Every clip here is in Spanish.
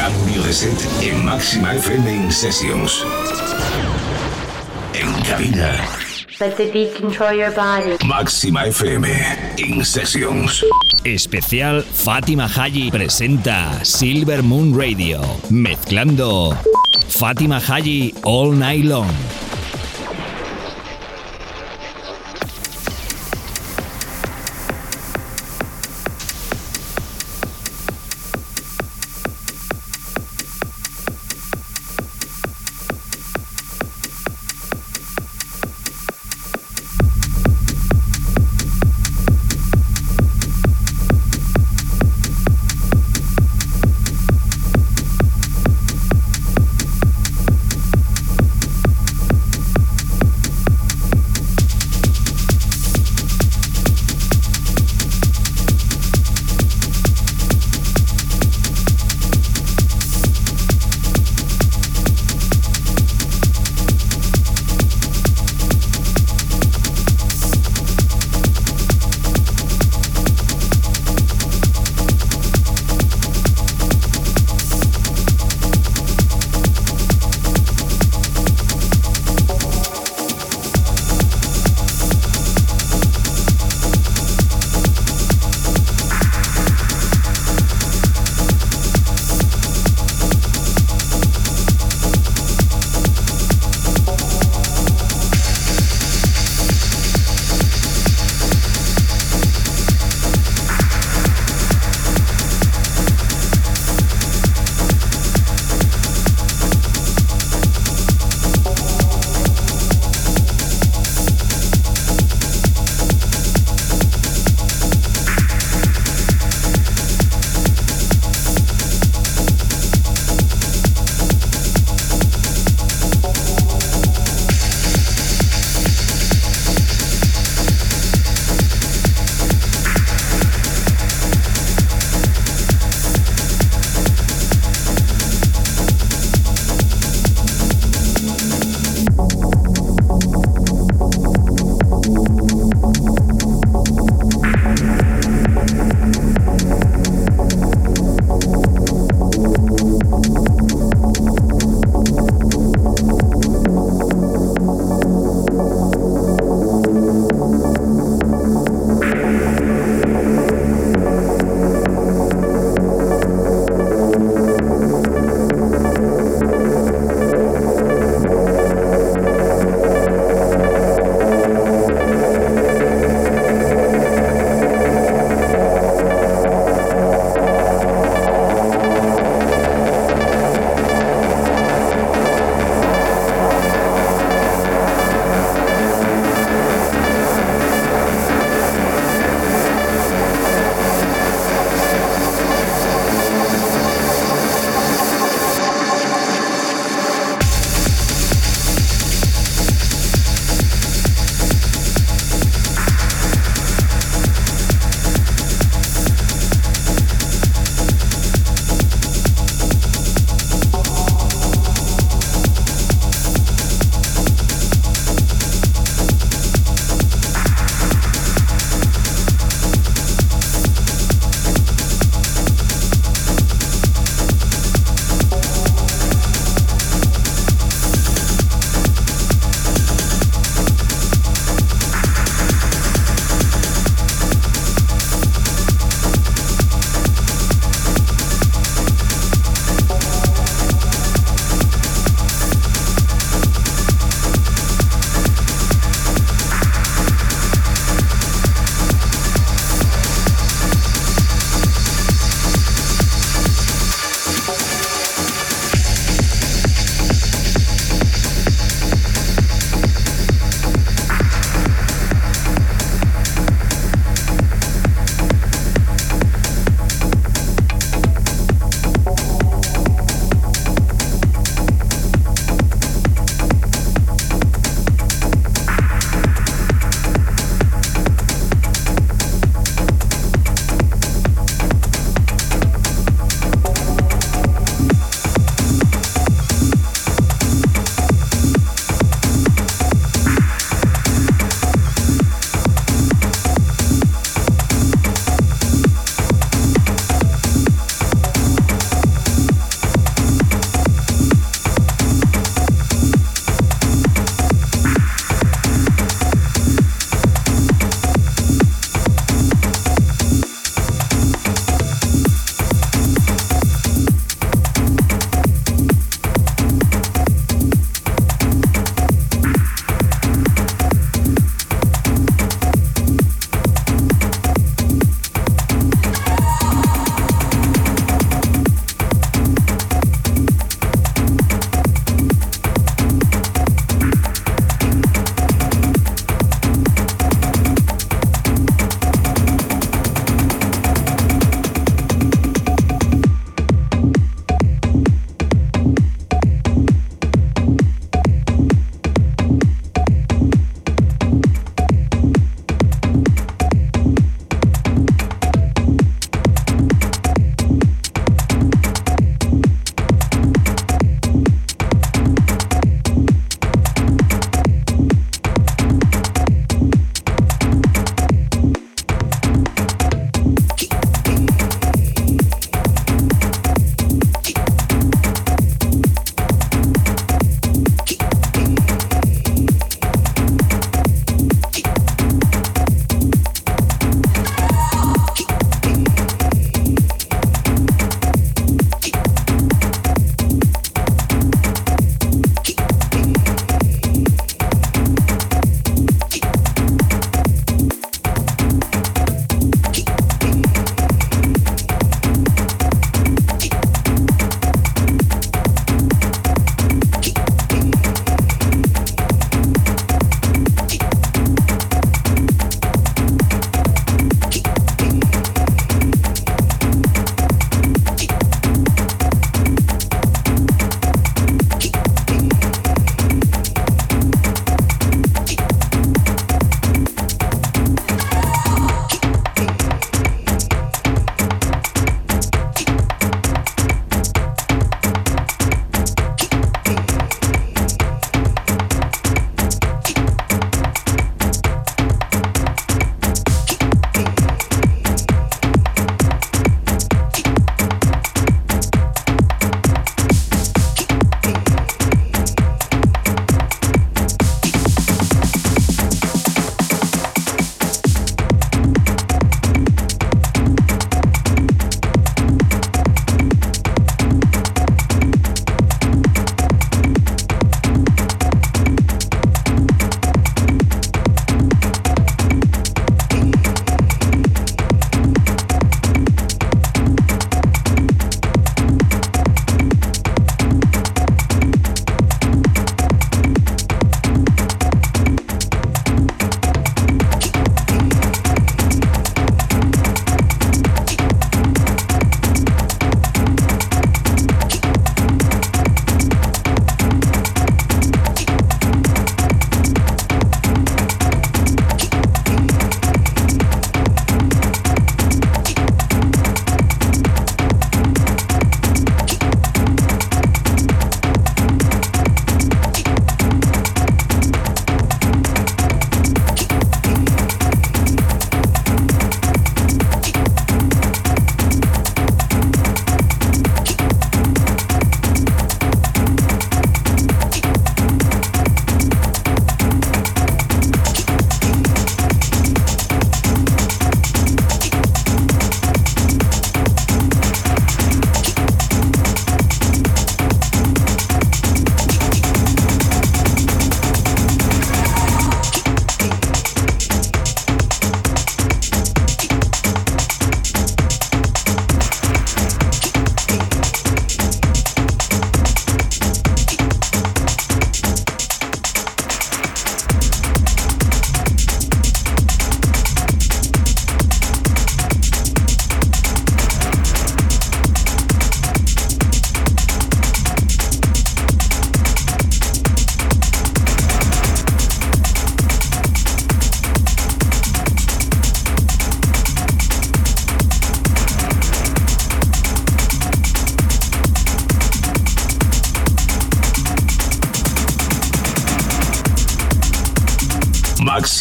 Cambio de set en Máxima FM in Sessions. En cabina. Let the beat control your body. Máxima FM in Sessions. Especial Fátima Haji presenta Silver Moon Radio, mezclando Fátima Haji All Night Long.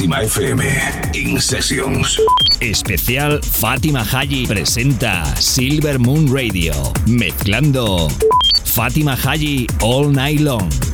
Máxima FM In Sessions. Especial Fátima Haji presenta Silver Moon Radio, mezclando Fátima Haji All Night Long.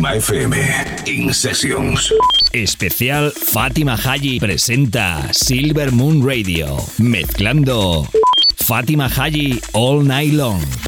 Máxima FM In Sessions. Especial Fátima Haji presenta Silver Moon Radio, mezclando Fátima Haji All Night Long.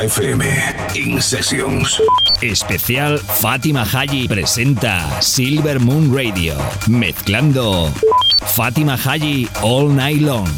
FM In Sessions. Especial Fátima Haji presenta Silver Moon Radio, mezclando Fátima Haji All Night Long.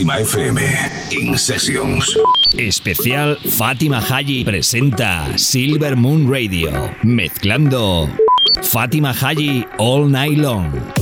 FM In Sessions. Especial Fátima Haji presenta Silver Moon Radio, mezclando Fátima Haji All Night Long.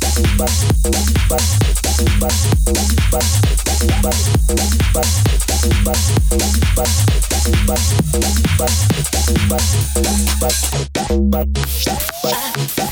Bye.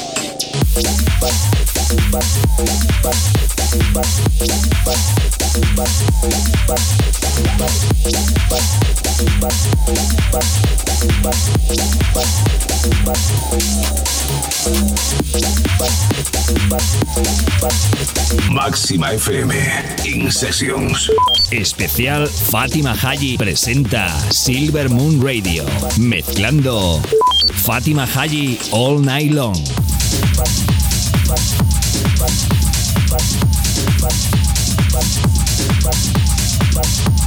Máxima FM In Sessions. Especial Fátima Haji presenta Silver Moon Radio, mezclando Fátima Haji All Night Long. Bye.